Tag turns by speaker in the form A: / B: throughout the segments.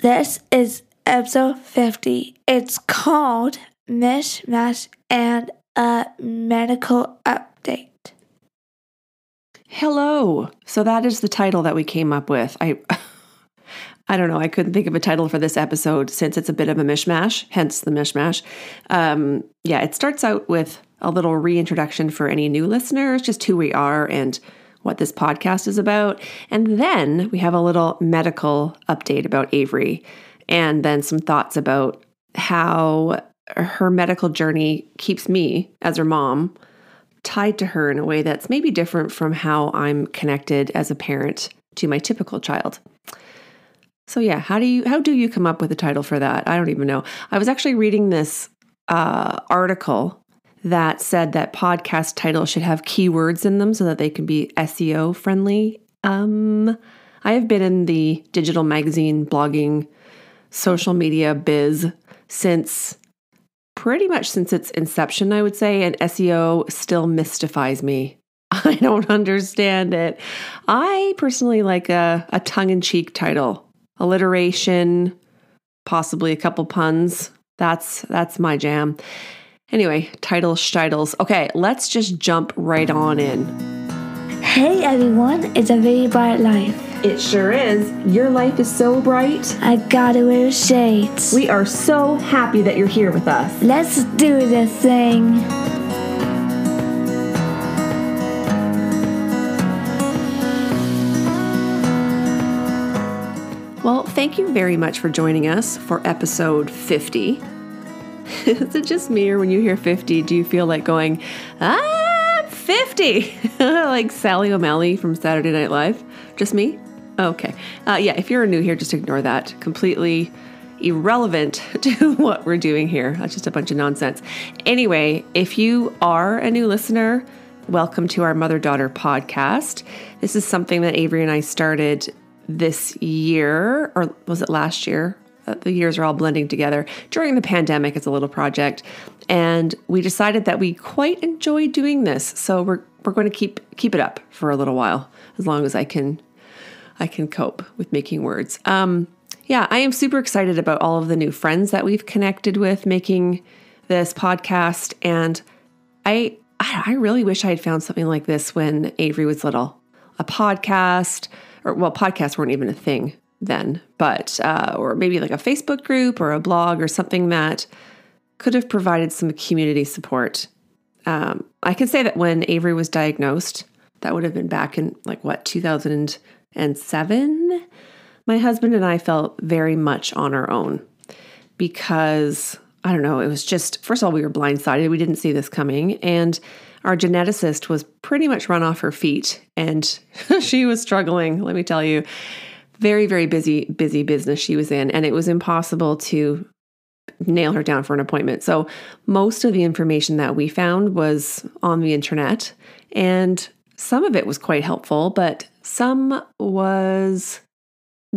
A: This is episode 50. It's called Mishmash and a Medical Update.
B: Hello. So that is the title that we came up with. I I don't know. I couldn't think of a title for this episode since it's a bit of a mishmash, hence the mishmash. Um, yeah, it starts out with a little reintroduction for any new listeners, just who we are and what this podcast is about. And then we have a little medical update about Avery, and then some thoughts about how her medical journey keeps me, as her mom, tied to her in a way that's maybe different from how I'm connected as a parent to my typical child. So yeah, how do you how do you come up with a title for that? I don't even know. I was actually reading this uh, article that said that podcast titles should have keywords in them so that they can be SEO friendly. Um, I have been in the digital magazine, blogging, social media biz since pretty much since its inception, I would say, and SEO still mystifies me. I don't understand it. I personally like a, a tongue in cheek title alliteration, possibly a couple puns. That's that's my jam. Anyway, titles, titles. Okay, let's just jump right on in.
A: Hey everyone, it's a very bright life.
B: It sure is. Your life is so bright.
A: I gotta wear shades.
B: We are so happy that you're here with us.
A: Let's do this thing.
B: Well, thank you very much for joining us for episode 50. Is it just me, or when you hear 50, do you feel like going, ah, 50? like Sally O'Malley from Saturday Night Live? Just me? Okay. Uh, yeah, if you're new here, just ignore that. Completely irrelevant to what we're doing here. That's just a bunch of nonsense. Anyway, if you are a new listener, welcome to our Mother Daughter podcast. This is something that Avery and I started this year, or was it last year? Uh, the years are all blending together during the pandemic as a little project, and we decided that we quite enjoy doing this. So we're we're going to keep keep it up for a little while, as long as I can I can cope with making words. Um, yeah, I am super excited about all of the new friends that we've connected with making this podcast, and I I really wish I had found something like this when Avery was little, a podcast or well, podcasts weren't even a thing then, but uh, or maybe like a Facebook group or a blog or something that could have provided some community support. Um, I can say that when Avery was diagnosed, that would have been back in like what 2007. My husband and I felt very much on our own because I don't know, it was just first of all we were blindsided. We didn't see this coming and our geneticist was pretty much run off her feet and she was struggling, let me tell you. Very, very busy, busy business she was in, and it was impossible to nail her down for an appointment. So, most of the information that we found was on the internet, and some of it was quite helpful, but some was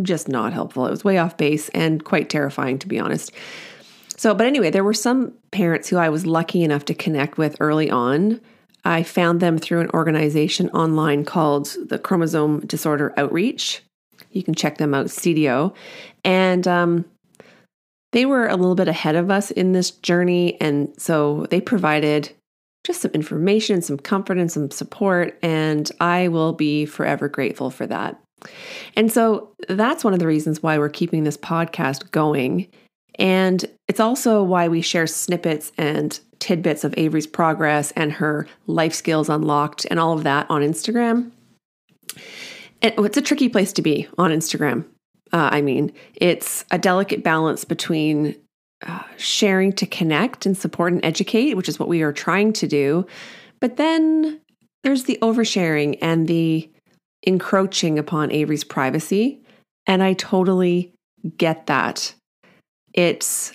B: just not helpful. It was way off base and quite terrifying, to be honest. So, but anyway, there were some parents who I was lucky enough to connect with early on I found them through an organization online called the Chromosome Disorder Outreach. You can check them out, CDO. And um, they were a little bit ahead of us in this journey. And so they provided just some information, some comfort, and some support. And I will be forever grateful for that. And so that's one of the reasons why we're keeping this podcast going. And it's also why we share snippets and tidbits of Avery's progress and her life skills unlocked and all of that on Instagram. And it's a tricky place to be on Instagram. Uh, I mean, it's a delicate balance between uh, sharing to connect and support and educate, which is what we are trying to do. But then there's the oversharing and the encroaching upon Avery's privacy. And I totally get that. It's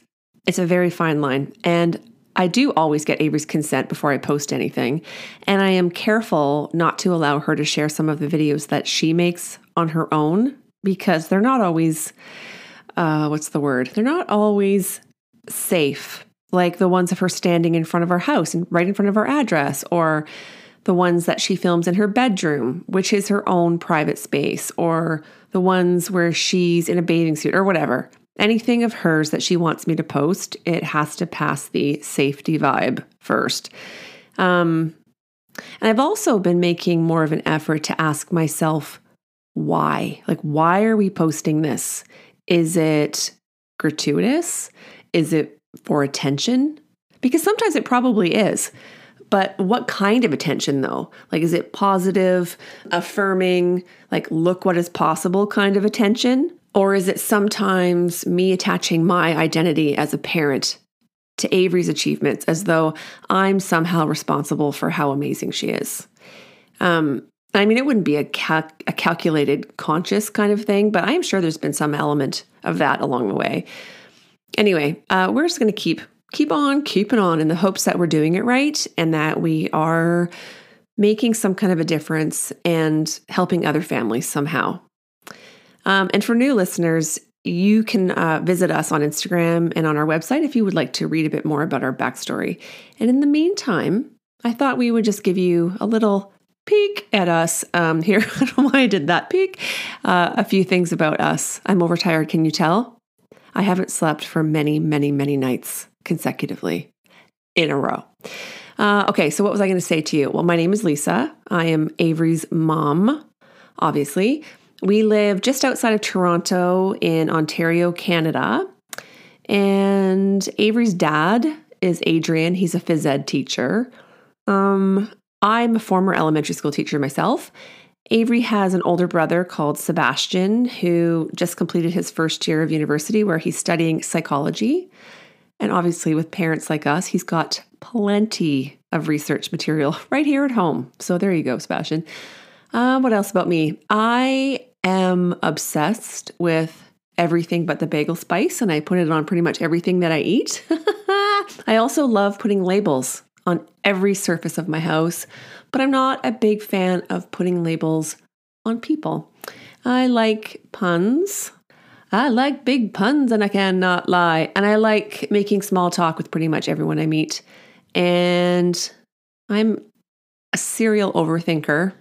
B: it's a very fine line. And I do always get Avery's consent before I post anything, and I am careful not to allow her to share some of the videos that she makes on her own because they're not always, uh, what's the word? They're not always safe, like the ones of her standing in front of our house and right in front of our address, or the ones that she films in her bedroom, which is her own private space, or the ones where she's in a bathing suit or whatever. Anything of hers that she wants me to post, it has to pass the safety vibe first. Um, and I've also been making more of an effort to ask myself why? Like, why are we posting this? Is it gratuitous? Is it for attention? Because sometimes it probably is. But what kind of attention though? Like, is it positive, affirming, like, look what is possible kind of attention? Or is it sometimes me attaching my identity as a parent to Avery's achievements as though I'm somehow responsible for how amazing she is? Um, I mean, it wouldn't be a, cal- a calculated, conscious kind of thing, but I'm sure there's been some element of that along the way. Anyway, uh, we're just going to keep keep on keeping on in the hopes that we're doing it right and that we are making some kind of a difference and helping other families somehow. Um, and for new listeners, you can uh, visit us on Instagram and on our website if you would like to read a bit more about our backstory. And in the meantime, I thought we would just give you a little peek at us um, here. I don't know why I did that peek. Uh, a few things about us. I'm overtired, can you tell? I haven't slept for many, many, many nights consecutively in a row. Uh, okay, so what was I going to say to you? Well, my name is Lisa. I am Avery's mom, obviously. We live just outside of Toronto in Ontario, Canada. And Avery's dad is Adrian. He's a phys ed teacher. Um, I'm a former elementary school teacher myself. Avery has an older brother called Sebastian who just completed his first year of university where he's studying psychology. And obviously, with parents like us, he's got plenty of research material right here at home. So there you go, Sebastian. Uh, what else about me? I am obsessed with everything but the bagel spice, and I put it on pretty much everything that I eat. I also love putting labels on every surface of my house, but I'm not a big fan of putting labels on people. I like puns. I like big puns and I cannot lie. And I like making small talk with pretty much everyone I meet. And I'm a serial overthinker,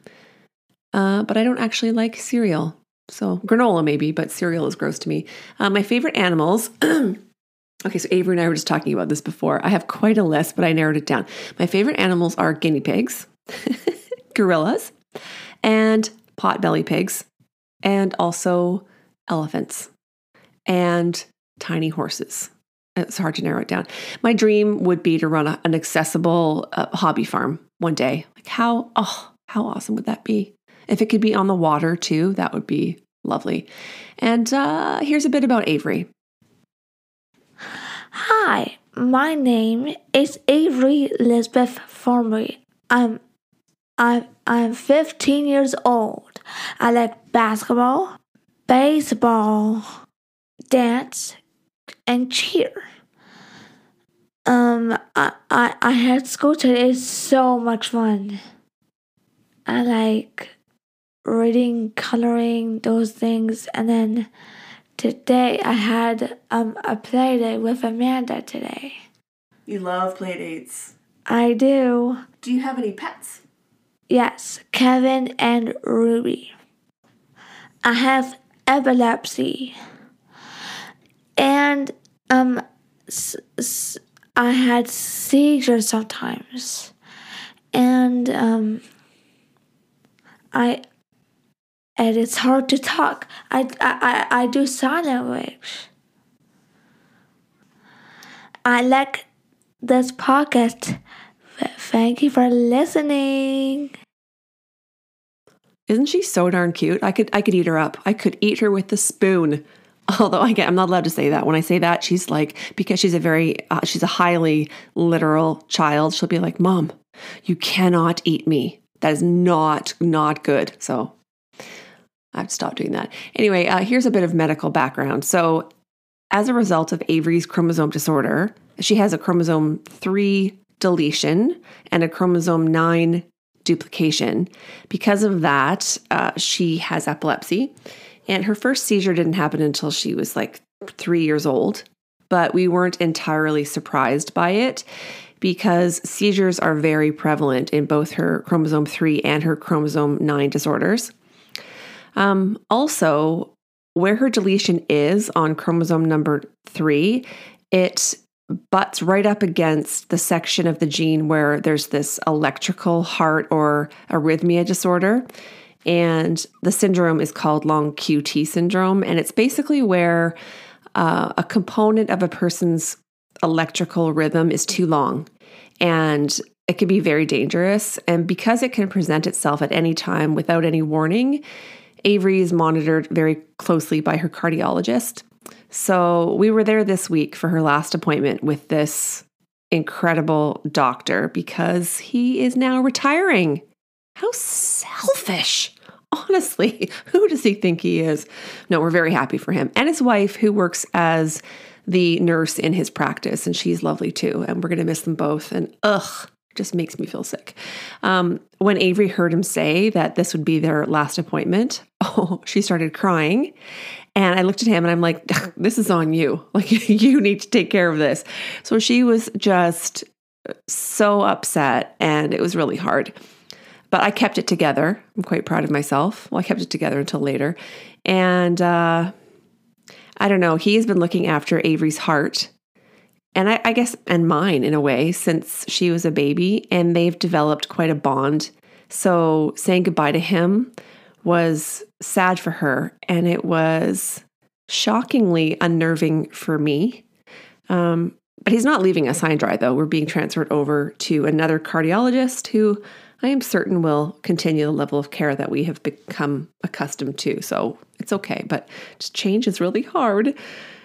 B: uh, but I don't actually like cereal. So granola maybe, but cereal is gross to me. Uh, my favorite animals. okay, so Avery and I were just talking about this before. I have quite a list, but I narrowed it down. My favorite animals are guinea pigs, gorillas, and potbelly pigs, and also elephants and tiny horses. It's hard to narrow it down. My dream would be to run a, an accessible uh, hobby farm one day. Like how oh how awesome would that be? If it could be on the water too, that would be lovely. And uh, here's a bit about Avery.
A: Hi, my name is Avery Elizabeth Formery. I'm I'm I'm 15 years old. I like basketball, baseball, dance, and cheer. Um, I, I, I had school today. It's so much fun. I like reading, coloring, those things. And then today I had um, a play date with Amanda today.
B: You love play dates.
A: I do.
B: Do you have any pets?
A: Yes, Kevin and Ruby. I have epilepsy and um, s- s- I had seizures sometimes, and um, I and it's hard to talk. I I I do sign language. I like this podcast. Thank you for listening.
B: Isn't she so darn cute? I could I could eat her up. I could eat her with a spoon. Although I get, I'm not allowed to say that. When I say that, she's like, because she's a very, uh, she's a highly literal child. She'll be like, "Mom, you cannot eat me. That is not not good." So I've stopped doing that. Anyway, uh, here's a bit of medical background. So, as a result of Avery's chromosome disorder, she has a chromosome three deletion and a chromosome nine duplication. Because of that, uh, she has epilepsy. And her first seizure didn't happen until she was like three years old, but we weren't entirely surprised by it. because seizures are very prevalent in both her chromosome 3 and her chromosome 9 disorders. Um, also, where her deletion is on chromosome number 3, it butts right up against the section of the gene where there's this electrical heart or arrhythmia disorder. And the syndrome is called long QT syndrome. And it's basically where uh, a component of a person's electrical rhythm is too long. And it can be very dangerous. And because it can present itself at any time without any warning, Avery is monitored very closely by her cardiologist. So we were there this week for her last appointment with this incredible doctor because he is now retiring. How selfish. Honestly, who does he think he is? No, we're very happy for him. And his wife, who works as the nurse in his practice, and she's lovely too. And we're going to miss them both. And ugh, just makes me feel sick. Um, when Avery heard him say that this would be their last appointment, oh, she started crying. And I looked at him and I'm like, this is on you. Like, you need to take care of this. So she was just so upset and it was really hard. But I kept it together. I'm quite proud of myself. Well, I kept it together until later. And uh, I don't know, he has been looking after Avery's heart and I, I, guess, and mine in a way, since she was a baby, and they've developed quite a bond. So saying goodbye to him was sad for her, and it was shockingly unnerving for me. Um, but he's not leaving us high dry, though. We're being transferred over to another cardiologist who I am certain will continue the level of care that we have become accustomed to. So it's okay, but change is really hard,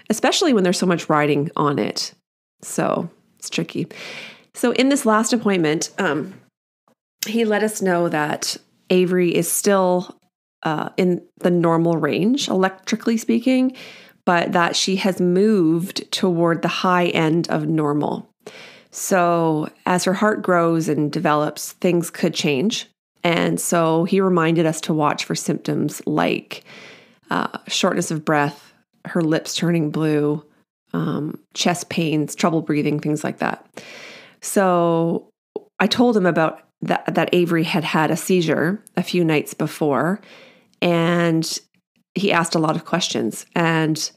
B: especially when there's so much riding on it. So it's tricky. So in this last appointment, um, he let us know that Avery is still uh, in the normal range, electrically speaking, but that she has moved toward the high end of normal. So as her heart grows and develops, things could change. And so he reminded us to watch for symptoms like uh, shortness of breath, her lips turning blue, um, chest pains, trouble breathing, things like that. So I told him about that, that Avery had had a seizure a few nights before, and he asked a lot of questions. And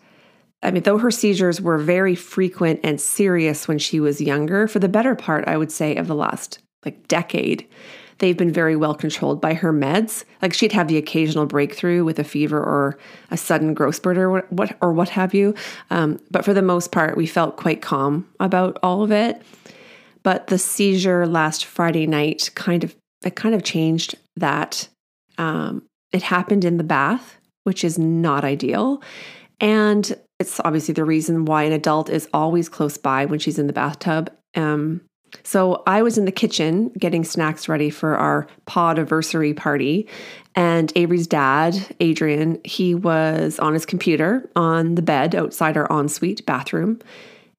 B: I mean, though her seizures were very frequent and serious when she was younger, for the better part, I would say, of the last like decade, they've been very well controlled by her meds. Like she'd have the occasional breakthrough with a fever or a sudden growth spurt or what, or what have you. Um, but for the most part, we felt quite calm about all of it. But the seizure last Friday night kind of it kind of changed that. Um, it happened in the bath, which is not ideal, and it's obviously the reason why an adult is always close by when she's in the bathtub. Um, so I was in the kitchen getting snacks ready for our pod anniversary party. And Avery's dad, Adrian, he was on his computer on the bed outside our ensuite bathroom.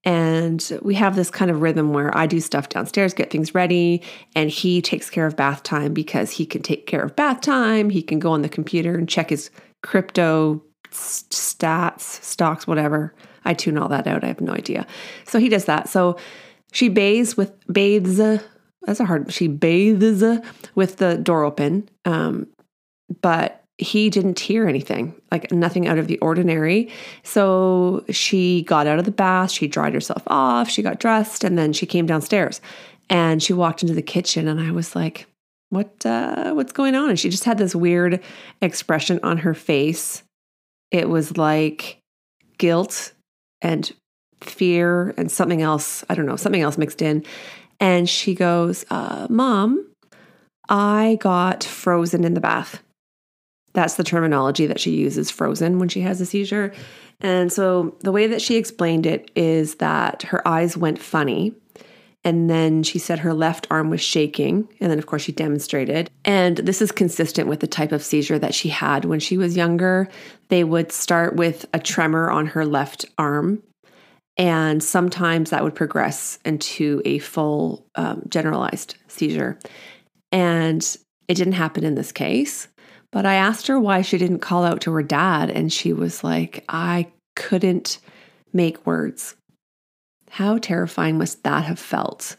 B: And we have this kind of rhythm where I do stuff downstairs, get things ready, and he takes care of bath time because he can take care of bath time. He can go on the computer and check his crypto stats, stocks, whatever. I tune all that out. I have no idea. So he does that. So she bathes with bathes. That's a hard. She bathes with the door open, um, but he didn't hear anything, like nothing out of the ordinary. So she got out of the bath, she dried herself off, she got dressed, and then she came downstairs and she walked into the kitchen. And I was like, "What? Uh, what's going on?" And she just had this weird expression on her face. It was like guilt and fear and something else, I don't know, something else mixed in. And she goes, uh, Mom, I got frozen in the bath. That's the terminology that she uses frozen when she has a seizure. And so the way that she explained it is that her eyes went funny. And then she said her left arm was shaking. And then, of course, she demonstrated. And this is consistent with the type of seizure that she had when she was younger. They would start with a tremor on her left arm and sometimes that would progress into a full um, generalized seizure. And it didn't happen in this case. But I asked her why she didn't call out to her dad, and she was like, I couldn't make words. How terrifying must that have felt?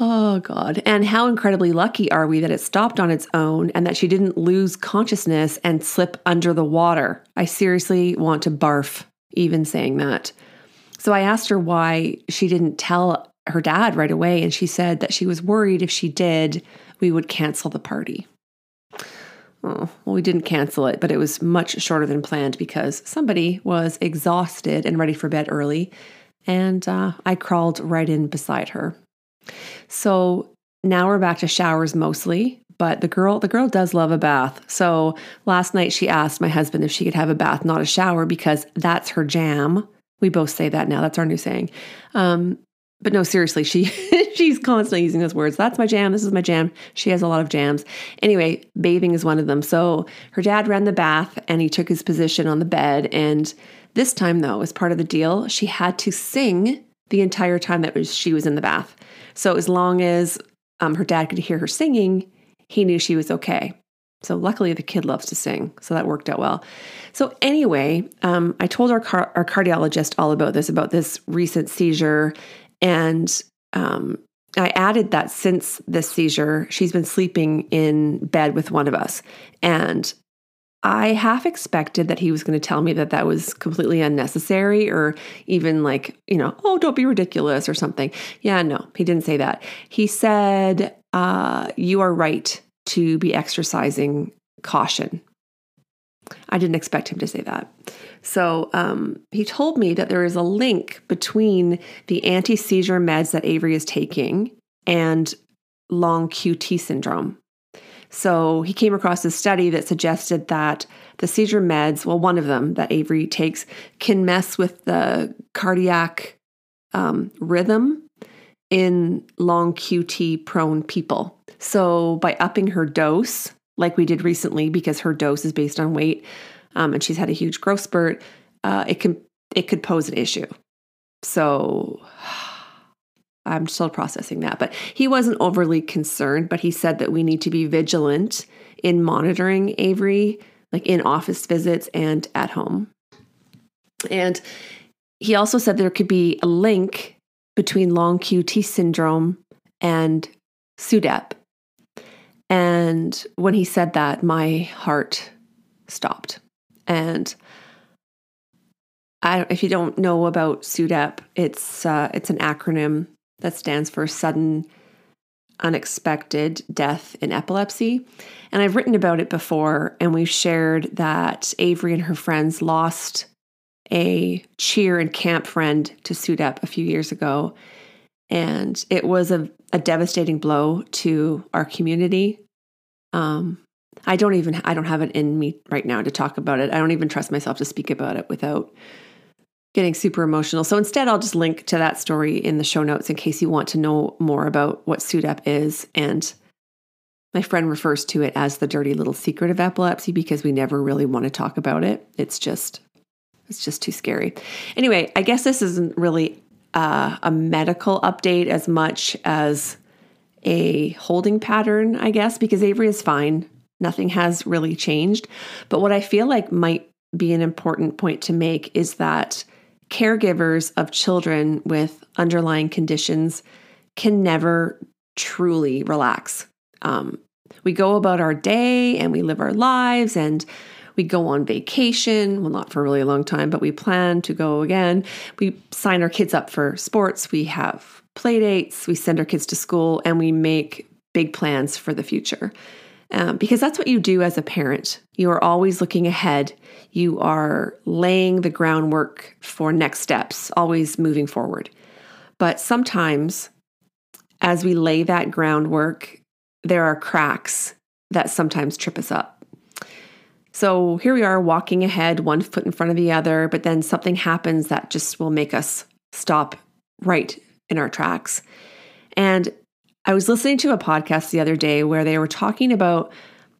B: Oh, God. And how incredibly lucky are we that it stopped on its own and that she didn't lose consciousness and slip under the water? I seriously want to barf even saying that. So I asked her why she didn't tell her dad right away. And she said that she was worried if she did, we would cancel the party. Oh, well, we didn't cancel it, but it was much shorter than planned because somebody was exhausted and ready for bed early. And uh, I crawled right in beside her. So now we're back to showers mostly, but the girl the girl does love a bath. So last night she asked my husband if she could have a bath, not a shower, because that's her jam. We both say that now. That's our new saying. Um, but no, seriously, she she's constantly using those words. That's my jam. This is my jam. She has a lot of jams. Anyway, bathing is one of them. So her dad ran the bath and he took his position on the bed. And this time, though, as part of the deal, she had to sing the entire time that was, she was in the bath. So as long as um, her dad could hear her singing, he knew she was okay. So luckily, the kid loves to sing, so that worked out well. So anyway, um, I told our car- our cardiologist all about this, about this recent seizure, and um, I added that since this seizure, she's been sleeping in bed with one of us, and I half expected that he was going to tell me that that was completely unnecessary or even like, you know, oh, don't be ridiculous or something. Yeah, no, he didn't say that. He said, uh, you are right to be exercising caution. I didn't expect him to say that. So um, he told me that there is a link between the anti seizure meds that Avery is taking and long QT syndrome. So he came across a study that suggested that the seizure meds, well, one of them that Avery takes, can mess with the cardiac um, rhythm in long QT prone people. So by upping her dose, like we did recently, because her dose is based on weight, um, and she's had a huge growth spurt, uh, it can it could pose an issue. So I'm still processing that. But he wasn't overly concerned, but he said that we need to be vigilant in monitoring Avery, like in office visits and at home. And he also said there could be a link between long QT syndrome and SUDEP. And when he said that, my heart stopped. And I, if you don't know about SUDEP, it's uh, it's an acronym that stands for sudden unexpected death in epilepsy. And I've written about it before, and we've shared that Avery and her friends lost a cheer and camp friend to SUDEP a few years ago. And it was a, a devastating blow to our community. Um, I don't even I don't have it in me right now to talk about it. I don't even trust myself to speak about it without getting super emotional. So instead, I'll just link to that story in the show notes in case you want to know more about what SUDEP is. And my friend refers to it as the dirty little secret of epilepsy because we never really want to talk about it. It's just, it's just too scary. Anyway, I guess this isn't really uh, a medical update as much as a holding pattern, I guess, because Avery is fine. Nothing has really changed. But what I feel like might be an important point to make is that caregivers of children with underlying conditions can never truly relax. Um, we go about our day and we live our lives and we go on vacation. Well, not for a really long time, but we plan to go again. We sign our kids up for sports. We have play dates. We send our kids to school and we make big plans for the future. Um, because that's what you do as a parent. You are always looking ahead you are laying the groundwork for next steps, always moving forward. But sometimes, as we lay that groundwork, there are cracks that sometimes trip us up. So here we are walking ahead, one foot in front of the other, but then something happens that just will make us stop right in our tracks. And I was listening to a podcast the other day where they were talking about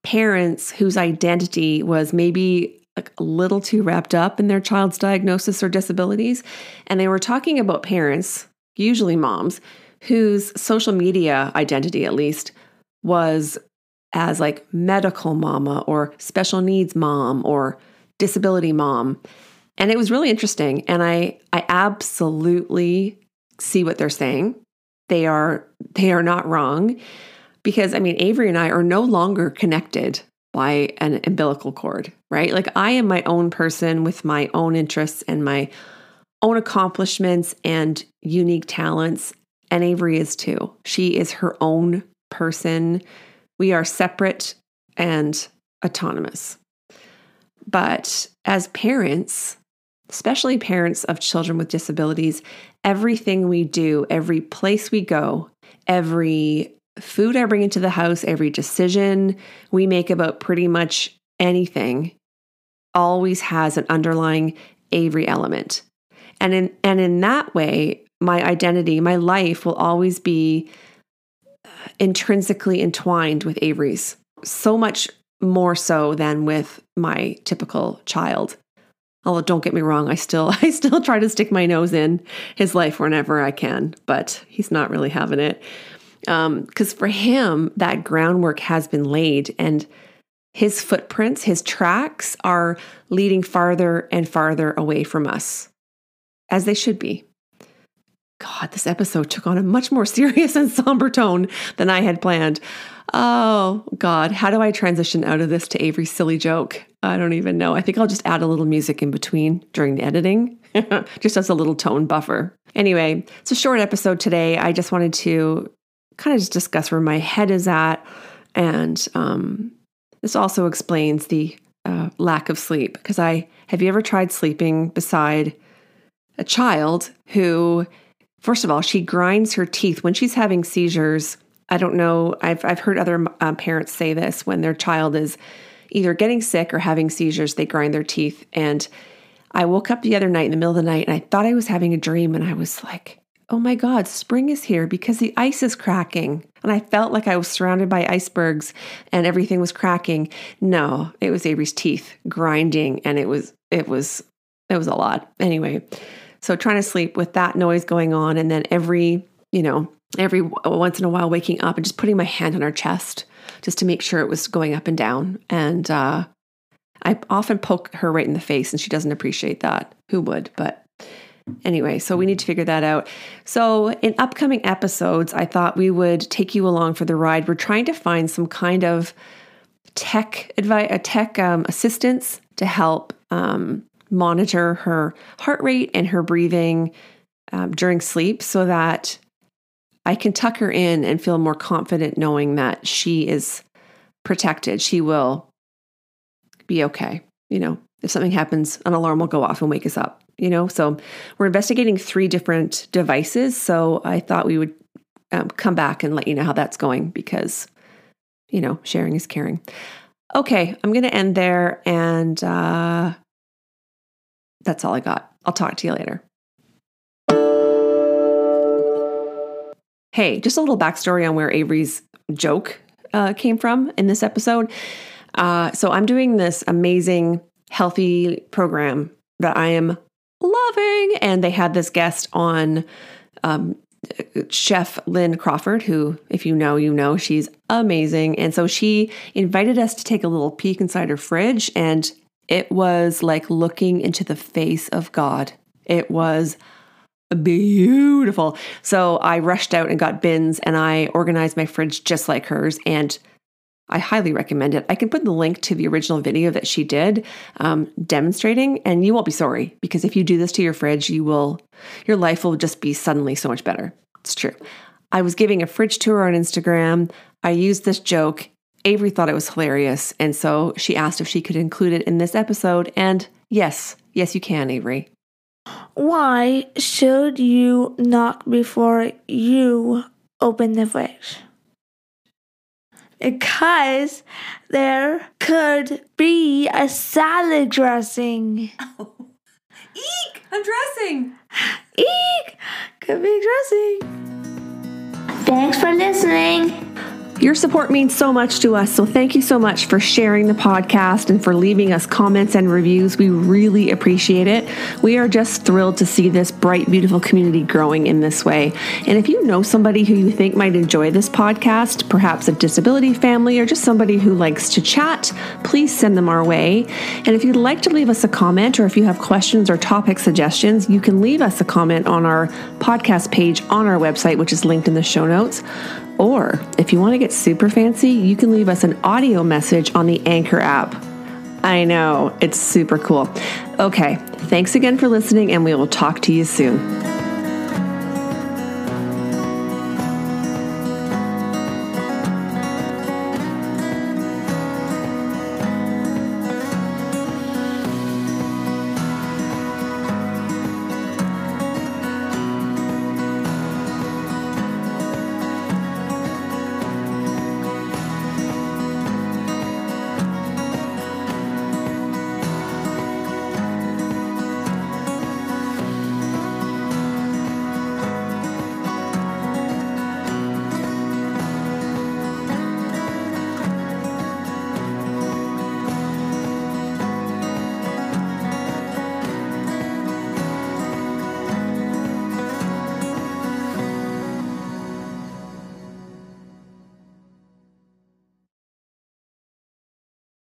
B: parents whose identity was maybe like a little too wrapped up in their child's diagnosis or disabilities. And they were talking about parents, usually moms, whose social media identity, at least, was as like medical mama or special needs mom or disability mom. And it was really interesting. And I, I absolutely see what they're saying. They are they are not wrong because I mean Avery and I are no longer connected by an umbilical cord, right? Like I am my own person with my own interests and my own accomplishments and unique talents and Avery is too. She is her own person. We are separate and autonomous. But as parents, especially parents of children with disabilities, everything we do, every place we go, every food I bring into the house, every decision we make about pretty much anything always has an underlying Avery element. And in and in that way, my identity, my life will always be uh, intrinsically entwined with Avery's. So much more so than with my typical child. Although don't get me wrong, I still I still try to stick my nose in his life whenever I can, but he's not really having it. Um, Because um, for him, that groundwork has been laid, and his footprints, his tracks are leading farther and farther away from us, as they should be. God, this episode took on a much more serious and somber tone than I had planned. Oh, God, how do I transition out of this to Avery's silly joke? I don't even know. I think I'll just add a little music in between during the editing, just as a little tone buffer. Anyway, it's a short episode today. I just wanted to kind of just discuss where my head is at. And um, this also explains the uh, lack of sleep. Because I have you ever tried sleeping beside a child who, first of all, she grinds her teeth when she's having seizures I don't know. I've I've heard other uh, parents say this when their child is either getting sick or having seizures, they grind their teeth. And I woke up the other night in the middle of the night and I thought I was having a dream, and I was like, "Oh my God, spring is here because the ice is cracking." And I felt like I was surrounded by icebergs and everything was cracking. No, it was Avery's teeth grinding, and it was it was it was a lot. Anyway, so trying to sleep with that noise going on, and then every you know every once in a while waking up and just putting my hand on her chest just to make sure it was going up and down. And uh, I often poke her right in the face, and she doesn't appreciate that. Who would? But anyway, so we need to figure that out. So, in upcoming episodes, I thought we would take you along for the ride. We're trying to find some kind of tech advice, a tech um, assistance to help um, monitor her heart rate and her breathing um, during sleep so that I can tuck her in and feel more confident knowing that she is protected. She will be okay. You know, if something happens, an alarm will go off and wake us up, you know? So we're investigating three different devices. So I thought we would um, come back and let you know how that's going because, you know, sharing is caring. Okay, I'm going to end there. And uh, that's all I got. I'll talk to you later. Hey, just a little backstory on where Avery's joke uh, came from in this episode. Uh, so I'm doing this amazing healthy program that I am loving, and they had this guest on. Um, Chef Lynn Crawford, who, if you know, you know, she's amazing. And so she invited us to take a little peek inside her fridge, and it was like looking into the face of God. It was beautiful. So I rushed out and got bins and I organized my fridge just like hers. And I highly recommend it. I can put the link to the original video that she did um, demonstrating, and you won't be sorry because if you do this to your fridge, you will, your life will just be suddenly so much better. It's true. I was giving a fridge tour on Instagram. I used this joke. Avery thought it was hilarious. And so she asked if she could include it in this episode. And yes, yes, you can, Avery.
A: Why should you knock before you open the fridge? Because there could be a salad dressing. Oh.
B: Eek! I'm dressing!
A: Eek! Could be dressing. Thanks for listening.
B: Your support means so much to us, so thank you so much for sharing the podcast and for leaving us comments and reviews. We really appreciate it. We are just thrilled to see this bright, beautiful community growing in this way. And if you know somebody who you think might enjoy this podcast, perhaps a disability family or just somebody who likes to chat, please send them our way. And if you'd like to leave us a comment or if you have questions or topic suggestions, you can leave us a comment on our podcast page on our website, which is linked in the show notes. Or if you want to get super fancy, you can leave us an audio message on the Anchor app. I know, it's super cool. Okay, thanks again for listening, and we will talk to you soon.